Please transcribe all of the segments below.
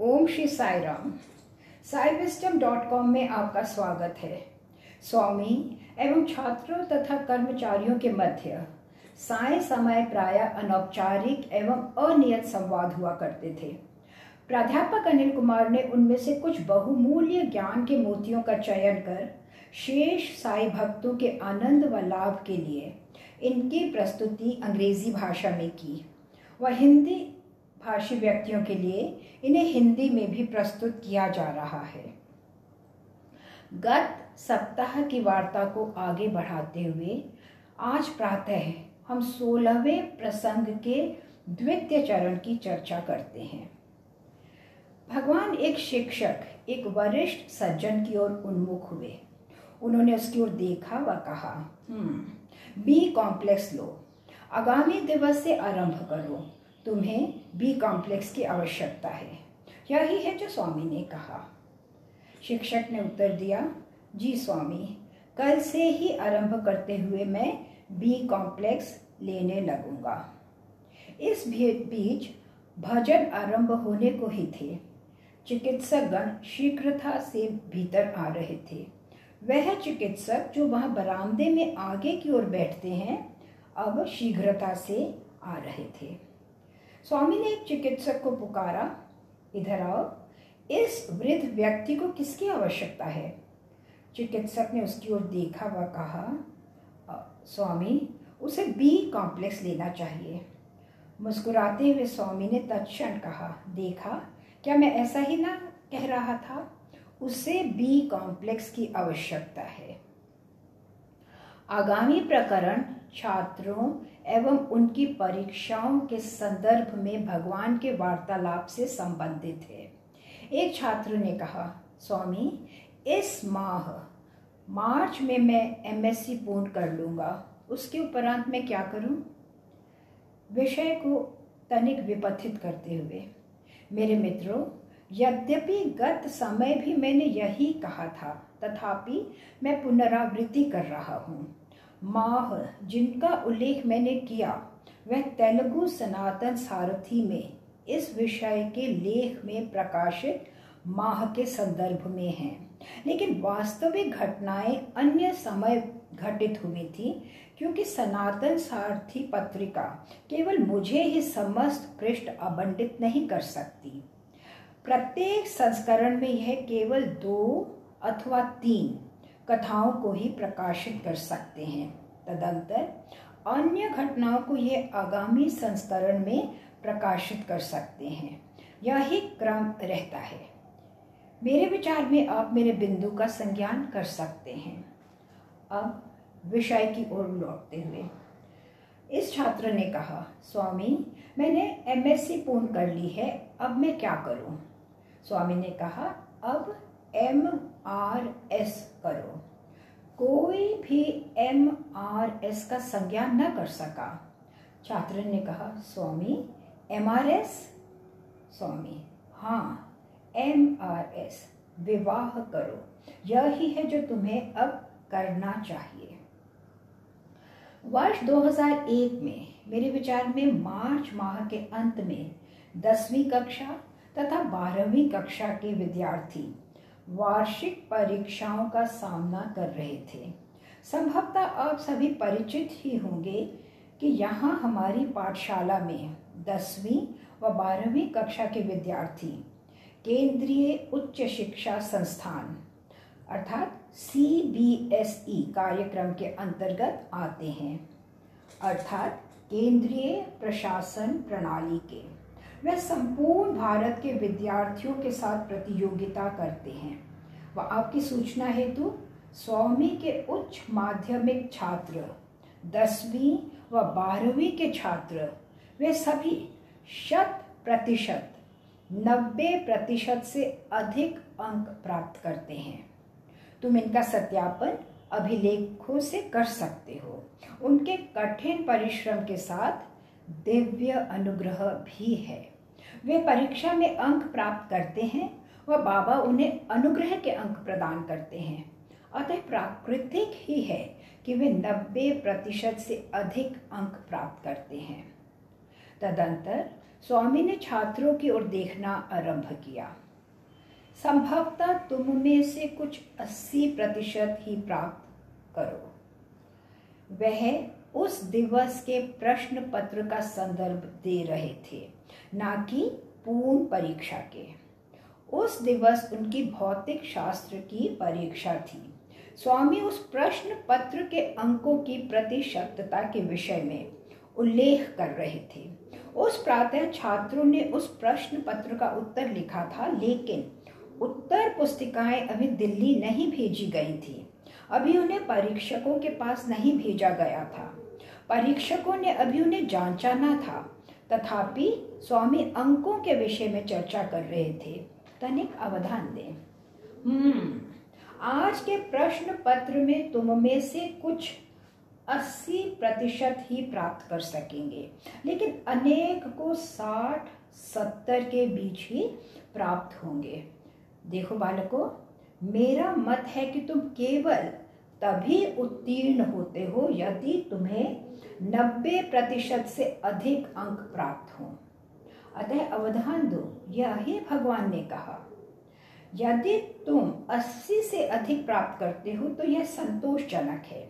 Om Shri Sai Ram Sai wisdom dot com में आपका स्वागत है। स्वामी एवं छात्रों तथा कर्मचारियों के मध्य साय समय प्राय अनौपचारिक एवं अनियत संवाद हुआ करते थे। प्राध्यापक अनिल कुमार ने उनमें से कुछ बहुमूल्य ज्ञान के मोतियों का चयन कर शेष साई भक्तों के आनंद व लाभ के लिए इनकी प्रस्तुति अंग्रेज़ी भाषा में की। वह हिंदी भाषी व्यक्तियों के लिए इन्हें हिंदी में भी प्रस्तुत किया जा रहा है। गत सप्ताह की वार्ता को आगे बढ़ाते हुए आज प्रातः हम सोलहवें प्रसंग के द्वितीय चरण की चर्चा करते हैं। भगवान एक शिक्षक, एक वरिष्ठ सज्जन की ओर उन्मुख हुए। उन्होंने उसकी ओर देखा व कहा बी कॉम्प्लेक्स लो। आगामी दिवस से आरंभ करो। तुम्हें बी कॉम्प्लेक्स की आवश्यकता है। यही है जो स्वामी ने कहा। शिक्षक ने उत्तर दिया, जी स्वामी, कल से ही आरंभ करते हुए मैं बी कॉम्प्लेक्स लेने लगूँगा। इस बीच भजन आरंभ होने को ही थे। चिकित्सक गण शीघ्रता से भीतर आ रहे थे। वह चिकित्सक जो वहाँ बरामदे में आगे की ओर बैठते हैं, अब शीघ्रता से आ रहे थे। स्वामी ने एक चिकित्सक को पुकारा, इधर आओ, इस वृद्ध व्यक्ति को किसकी आवश्यकता है? चिकित्सक ने उसकी ओर देखा व कहा स्वामी, उसे बी कॉम्प्लेक्स लेना चाहिए। मुस्कुराते हुए स्वामी ने तत्क्षण कहा, देखा, क्या मैं ऐसा ही ना कह रहा था? उसे बी कॉम्प्लेक्स की आवश्यकता है। आगामी प्रकरण छात्रों एवं उनकी परीक्षाओं के संदर्भ में भगवान के वार्तालाप से संबंधित है। एक छात्र ने कहा, स्वामी, इस माह, मार्च में मैं एमएससी पूर्ण कर लूँगा। उसके उपरांत मैं क्या करूँ? विषय को तनिक विपथित करते हुए, मेरे मित्रों, यद्यपि गत समय भी मैंने यही कहा था, तथापि मैं पुनरावृत्ति कर रहा हूँ। माह, जिनका उल्लेख मैंने किया, वह तेलुगु सनातन सारथी में, इस विषय के लेख में प्रकाशित माह के संदर्भ में हैं। लेकिन वास्तविक घटनाएँ अन्य समय घटित हुई थी, क्योंकि सनातन सारथी पत्रिका केवल मुझे ही समस्त पृष्ठ आवंटित नहीं कर सकती। प्रत्येक संस्करण में यह केवल दो अथवा तीन कथाओं को ही प्रकाशित कर सकते हैं। तदंतर अन्य घटनाओं को यह आगामी संस्करण में प्रकाशित कर सकते हैं। यही क्रम रहता है। मेरे विचार में आप मेरे बिंदु का संज्ञान कर सकते हैं। अब विषय की ओर लौटते हुए। इस छात्र ने कहा, स्वामी, मैंने एमएससी पूर्ण कर ली है, अब मैं क्या करूँ? स्वामी ने कहा, अब एम आर एस करो। कोई भी एम आर एस का संज्ञान न कर सका। छात्र ने कहा, Swami, M R S? Swami हाँ एम आर एस, विवाह करो। यही है जो तुम्हें अब करना चाहिए। वर्ष 2001 में, मेरे विचार में मार्च माह के अंत में, दसवीं कक्षा तथा बारहवीं कक्षा के विद्यार्थी वार्षिक परीक्षाओं का सामना कर रहे थे। संभवतः आप सभी परिचित ही होंगे कि यहाँ हमारी पाठशाला में दसवीं व बारहवीं कक्षा के विद्यार्थी, केंद्रीय उच्च शिक्षा संस्थान, अर्थात सी बी एस ई कार्यक्रम के अंतर्गत आते हैं, अर्थात केंद्रीय प्रशासन प्रणाली के। वह संपूर्ण भारत के विद्यार्थियों के साथ प्रतियोगिता करते हैं। व आपकी सूचना हेतु स्वामी के उच्च माध्यमिक छात्र, दसवीं व बारहवीं के छात्र, वे सभी शत प्रतिशत, नब्बे प्रतिशत से अधिक अंक प्राप्त करते हैं। तुम इनका सत्यापन अभिलेखों से कर सकते हो। उनके कठिन परिश्रम के साथ दिव्य अनुग्रह भी है। वे परीक्षा में अंक प्राप्त करते हैं व बाबा उन्हें अनुग्रह के अंक प्रदान करते हैं। अतः प्राकृतिक ही है कि वे नब्बे प्रतिशत से अधिक अंक प्राप्त करते हैं। तदंतर स्वामी ने छात्रों की ओर देखना आरंभ किया। संभवतः तुम में से कुछ 80 प्रतिशत ही प्राप्त करो। वह उस दिवस के प्रश्न पत्र का संदर्भ दे रहे थे, ना कि पूर्ण परीक्षा के। उस दिवस उनकी भौतिक शास्त्र की परीक्षा थी। स्वामी उस प्रश्न पत्र के अंकों की प्रतिशतता के विषय में उल्लेख कर रहे थे। उस प्रातः छात्रों ने उस प्रश्न पत्र का उत्तर लिखा था, लेकिन उत्तर पुस्तिकाएँ अभी दिल्ली नहीं भेजी गई थी। अभी उन्हें परीक्षकों के पास नहीं भेजा गया था। परीक्षकों ने अभी उन्हें जांचा ना था। तथापि स्वामी अंकों के विषय में चर्चा कर रहे थे। तनिक अवधान दें। हम्म आज के प्रश्न पत्र में तुम में से कुछ 80 प्रतिशत ही प्राप्त कर सकेंगे। लेकिन अनेक को 60 70 के बीच ही प्राप्त होंगे। देखो बालकों मेरा मत है कि तुम केवल तभी उत्तीर्ण होते हो यदि तुम्हें 90 प्रतिशत से अधिक अंक प्राप्त हों। अतः अवधान दो, यही भगवान ने कहा। यदि तुम 80 से अधिक प्राप्त करते हो तो यह संतोषजनक है,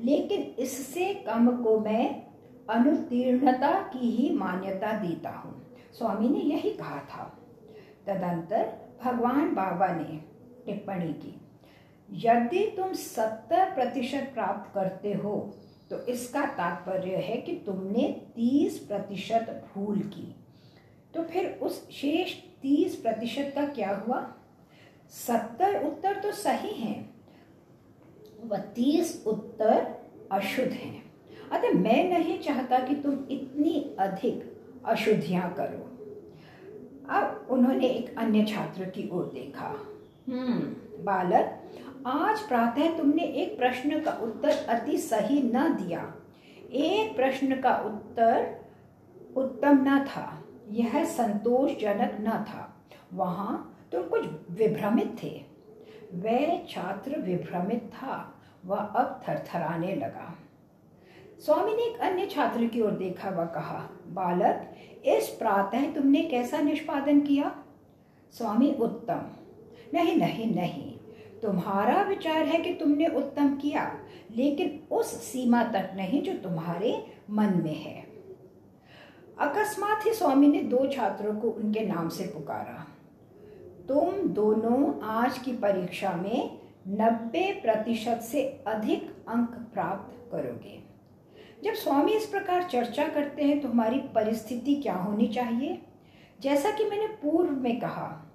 लेकिन इससे कम को मैं अनुत्तीर्णता की ही मान्यता देता हूँ। स्वामी ने यही कहा था। तदंतर भगवान बाबा ने टिप्पणी की। यदि तुम सत्तर प्रतिशत प्राप्त करते हो तो इसका तात्पर्य है कि तुमने तीस प्रतिशत भूल की। तो फिर उस शेष तीस प्रतिशत का क्या हुआ? सत्तर उत्तर तो सही हैं, व तीस उत्तर अशुद्ध हैं। अतः मैं नहीं चाहता कि तुम इतनी अधिक अशुद्धियाँ करो। अब उन्होंने एक अन्य छात्र की ओर देखा। हम्म। बालक, आज प्रातः तुमने एक प्रश्न का उत्तर अति सही न दिया। एक प्रश्न का उत्तर उत्तम न था, यह संतोषजनक न था। वहाँ तुम कुछ विभ्रमित थे। वह छात्र विभ्रमित था, वह अब थरथराने लगा। स्वामी ने एक अन्य छात्र की ओर देखा व कहा, बालक, इस प्रातः तुमने कैसा निष्पादन किया? स्वामी, उत्तम। नहीं नहीं नहीं। तुम्हारा विचार है कि तुमने उत्तम किया, लेकिन उस सीमा तक नहीं जो तुम्हारे मन में है। अकस्मात ही स्वामी ने दो छात्रों को उनके नाम से पुकारा। तुम दोनों आज की परीक्षा में नब्बे प्रतिशत से अधिक अंक प्राप्त करोगे। जब स्वामी इस प्रकार चर्चा करते हैं तो हमारी परिस्थिति क्या होनी चाहिए? जैसा कि मैंने पूर्व में कहा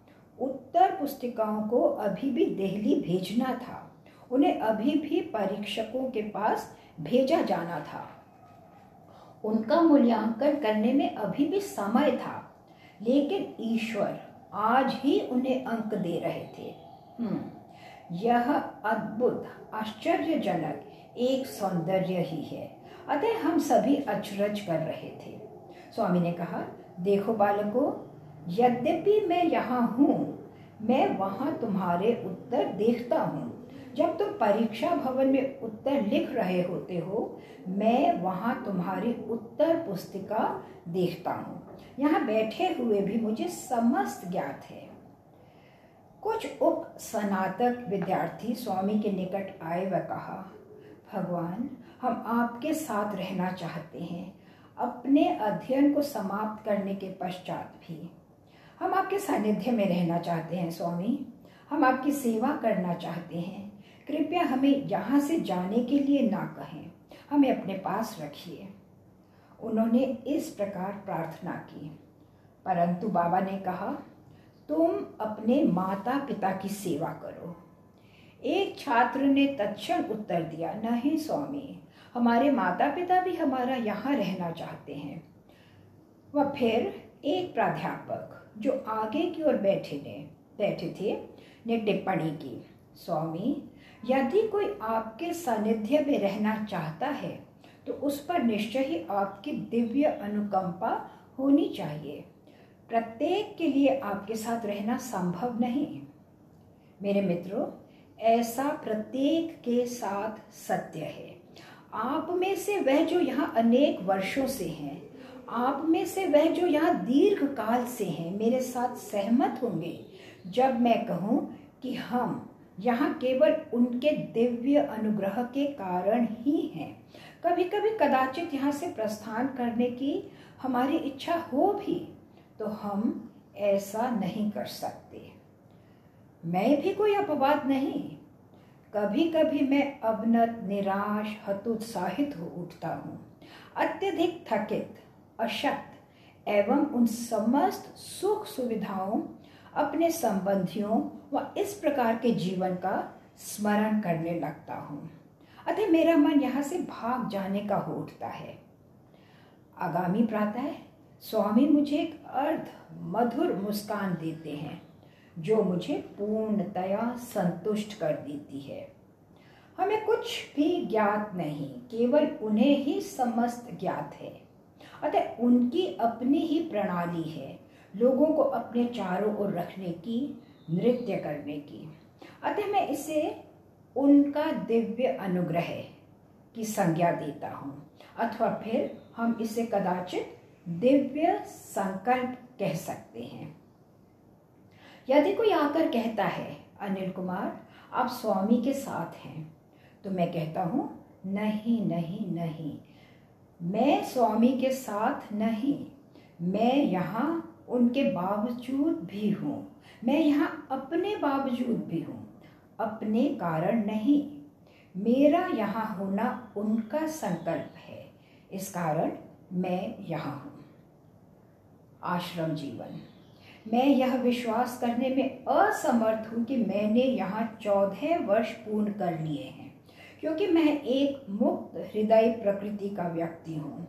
उत्तर पुस्तिकाओं को अभी भी दिल्ली भेजना था। उन्हें अभी भी परीक्षकों के पास भेजा जाना था। उनका मूल्यांकन करने में अभी भी समय था। लेकिन ईश्वर आज ही उन्हें अंक दे रहे थे। हम्म, यह अद्भुत आश्चर्यजनक एक सौंदर्य ही है। अतः हम सभी अचरज कर रहे थे। स्वामी ने कहा देखो बालकों यद्यपि मैं यहाँ हूँ, मैं वहाँ तुम्हारे उत्तर देखता हूँ। जब तुम परीक्षा भवन में उत्तर लिख रहे होते हो, मैं वहाँ तुम्हारी उत्तर पुस्तिका देखता हूँ। यहाँ बैठे हुए भी मुझे समस्त ज्ञात है। कुछ उप स्नातक विद्यार्थी स्वामी के निकट आए व कहा, भगवान, हम आपके साथ रहना चाहते हैं। अपने अध्ययन को समाप्त करने के पश्चात भी हम आपके सानिध्य में रहना चाहते हैं, स्वामी। हम आपकी सेवा करना चाहते हैं। कृपया हमें यहाँ से जाने के लिए ना कहें। हमें अपने पास रखिए। उन्होंने इस प्रकार प्रार्थना की। परंतु बाबा ने कहा, तुम अपने माता पिता की सेवा करो। एक छात्र ने तत्क्षण उत्तर दिया नहीं स्वामी। हमारे माता पिता भी हमारा यहाँ रहना चाहते हैं। वह फिर एक प्राध्यापक जो आगे की ओर बैठे ने बैठे थे, ने टिप्पणी की, स्वामी, यदि कोई आपके सानिध्य में रहना चाहता है तो उस पर निश्चय ही आपकी दिव्य अनुकंपा होनी चाहिए। प्रत्येक के लिए आपके साथ रहना संभव नहीं। मेरे मित्रों, ऐसा प्रत्येक के साथ सत्य है। आप में से वह जो यहाँ अनेक वर्षों से हैं आप में से वह जो यहाँ दीर्घ काल से हैं, मेरे साथ सहमत होंगे। जब मैं कहूँ कि हम यहाँ केवल उनके दिव्य अनुग्रह के कारण ही हैं कभी कभी कदाचित यहाँ से प्रस्थान करने की हमारी इच्छा हो भी तो हम ऐसा नहीं कर सकते। मैं भी कोई अपवाद नहीं। कभी कभी मैं अवनत, निराश, हतोत्साहित हो उठता हूँ। अत्यधिक थकित अशक्त एवं उन समस्त सुख सुविधाओं, अपने संबंधियों व इस प्रकार के जीवन का स्मरण करने लगता हूँ। अतः मेरा मन यहाँ से भाग जाने का हो उठता है। आगामी प्रातः स्वामी मुझे एक अर्ध मधुर मुस्कान देते हैं, जो मुझे पूर्णतया संतुष्ट कर देती है। हमें कुछ भी ज्ञात नहीं, केवल उन्हें ही समस्त ज्ञात है। अतः उनकी अपनी ही प्रणाली है, लोगों को अपने चारों ओर रखने की, नृत्य करने की। अतः मैं इसे उनका दिव्य अनुग्रह की संज्ञा देता हूँ। अथवा फिर हम इसे कदाचित दिव्य संकल्प कह सकते हैं। यदि कोई आकर कहता है, अनिल कुमार, आप स्वामी के साथ हैं तो मैं कहता हूँ, नहीं नहीं नहीं मैं स्वामी के साथ नहीं, मैं यहाँ उनके बावजूद भी हूँ। मैं यहाँ अपने बावजूद भी हूँ, अपने कारण नहीं। मेरा यहाँ होना उनका संकल्प है, इस कारण मैं यहाँ हूँ। आश्रम जीवन। मैं यह विश्वास करने में असमर्थ हूँ कि मैंने यहाँ चौदह वर्ष पूर्ण कर लिए हैं। क्योंकि मैं एक मुक्त हृदय प्रकृति का व्यक्ति हूँ।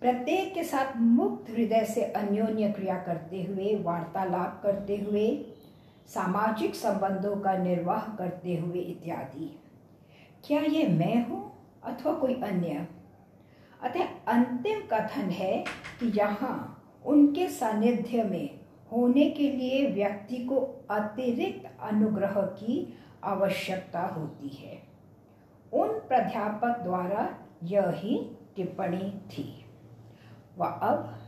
प्रत्येक के साथ मुक्त हृदय से अन्योन्य क्रिया करते हुए, वार्तालाप करते हुए, सामाजिक संबंधों का निर्वाह करते हुए इत्यादि। क्या ये मैं हूँ अथवा कोई अन्य? अतः अंतिम कथन है कि यहाँ उनके सानिध्य में होने के लिए व्यक्ति को अतिरिक्त अनुग्रह की आवश्यकता होती है। उन प्राध्यापक द्वारा यह टिप्पणी थी। व अब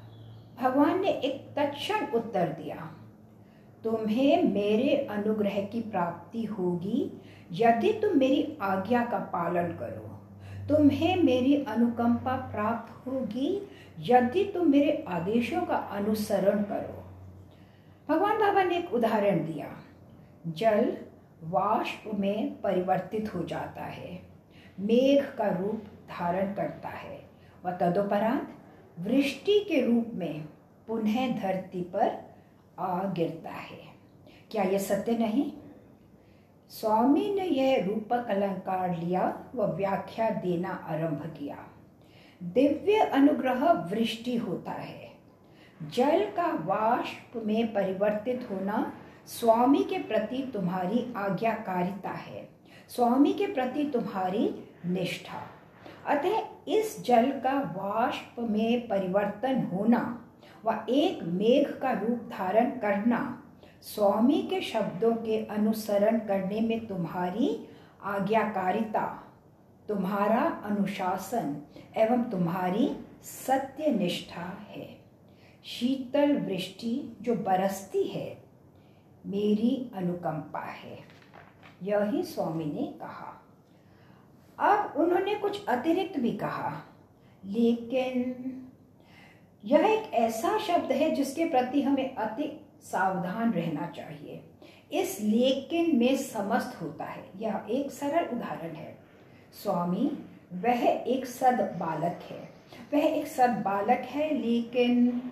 भगवान ने एक तत्क्षण उत्तर दिया, तुम्हें मेरे अनुग्रह की प्राप्ति होगी यदि तुम मेरी आज्ञा का पालन करो। तुम्हें मेरी अनुकंपा प्राप्त होगी यदि तुम मेरे आदेशों का अनुसरण करो। भगवान बाबा ने एक उदाहरण दिया, जल वाष्प में परिवर्तित हो जाता है। मेघ का रूप धारण करता है। व तदोपरांत वृष्टि के रूप में पुनः धरती पर आ गिरता है। क्या यह सत्य नहीं? स्वामी ने यह रूपक अलंकार लिया व व्याख्या देना आरंभ किया। दिव्य अनुग्रह वृष्टि होता है। जल का वाष्प में परिवर्तित होना स्वामी के प्रति तुम्हारी आज्ञाकारिता है। स्वामी के प्रति तुम्हारी निष्ठा। अतः इस जल का वाष्प में परिवर्तन होना व एक मेघ का रूप धारण करना, स्वामी के शब्दों के अनुसरण करने में तुम्हारी आज्ञाकारिता, तुम्हारा अनुशासन एवं तुम्हारी सत्य निष्ठा है। शीतल वृष्टि जो बरसती है, मेरी अनुकंपा है। यह ही स्वामी ने कहा। अब उन्होंने कुछ अतिरिक्त भी कहा। लेकिन यह एक ऐसा शब्द है जिसके प्रति हमें अति सावधान रहना चाहिए। इस लेकिन में समस्त होता है। यह एक सरल उदाहरण है। स्वामी, वह एक सद बालक है। वह एक सद बालक है, लेकिन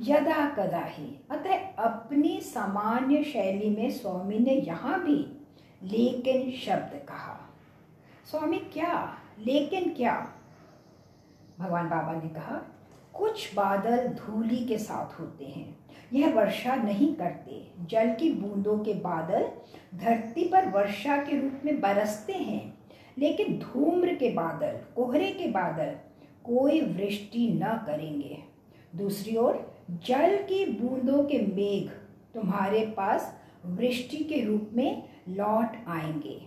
यदा कदा ही। अतः अपनी सामान्य शैली में स्वामी ने यहाँ भी लेकिन शब्द कहा। स्वामी, क्या? लेकिन क्या? भगवान बाबा ने कहा, कुछ बादल धूली के साथ होते हैं। यह वर्षा नहीं करते। जल की बूंदों के बादल धरती पर वर्षा के रूप में बरसते हैं। लेकिन धूम्र के बादल, कोहरे के बादल कोई वृष्टि न करेंगे। दूसरी ओर, जल की बूंदों के मेघ तुम्हारे पास वृष्टि के रूप में लौट आएँगे।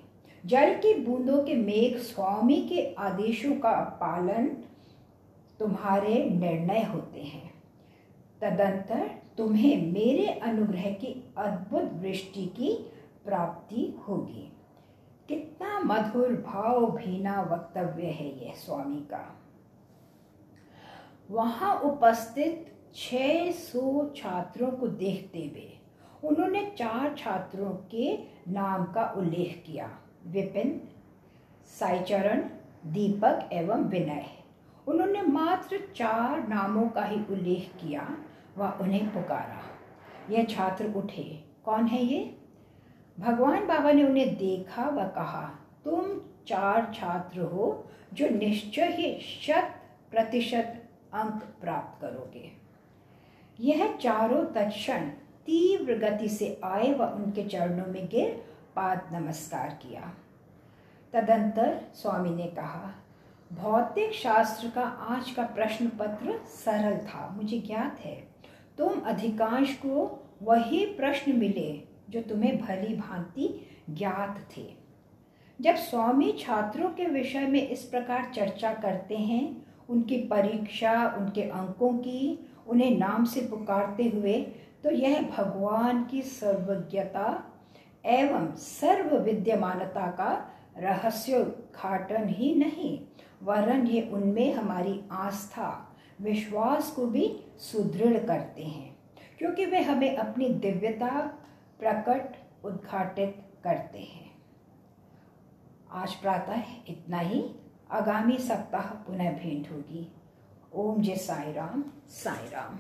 जल की बूंदों के मेघ स्वामी के आदेशों का पालन तुम्हारे निर्णय होते हैं। तदंतर तुम्हें मेरे अनुग्रह की अद्भुत वृष्टि की प्राप्ति होगी। कितना मधुर भाव भीना वक्तव्य है यह स्वामी का। वहाँ उपस्थित 600 छात्रों को देखते हुए उन्होंने चार छात्रों के नाम का उल्लेख किया। विपिन, साईचरण, दीपक एवं विनय। उन्होंने मात्र चार नामों का ही उल्लेख किया व उन्हें पुकारा। यह छात्र उठे। कौन है ये? भगवान बाबा ने उन्हें देखा व कहा, तुम चार छात्र हो जो निश्चय ही शत प्रतिशत अंक प्राप्त करोगे। यह चारों तत्क्षण तीव्र गति से आए व उनके चरणों में गिर, पाद नमस्कार किया। तदंतर स्वामी ने कहा, भौतिक शास्त्र का आज का प्रश्न पत्र सरल था, मुझे ज्ञात है। तुम अधिकांश को वही प्रश्न मिले, जो तुम्हें भली भांति ज्ञात थे। जब स्वामी छात्रों के विषय में इस प्रकार चर्चा करते हैं, उनकी परीक्षा, उनके अंकों की, उन्हें नाम से पुकारते हुए तो यह भगवान की सर्वज्ञता एवं सर्व विद्यमानता का रहस्योद्घाटन ही नहीं, वरन ये उनमें हमारी आस्था, विश्वास को भी सुदृढ़ करते हैं, क्योंकि वे हमें अपनी दिव्यता प्रकट उद्घाटित करते हैं। आज प्रातः इतना ही, आगामी सप्ताह पुनः भेंट होगी। ओम जय साई राम साई राम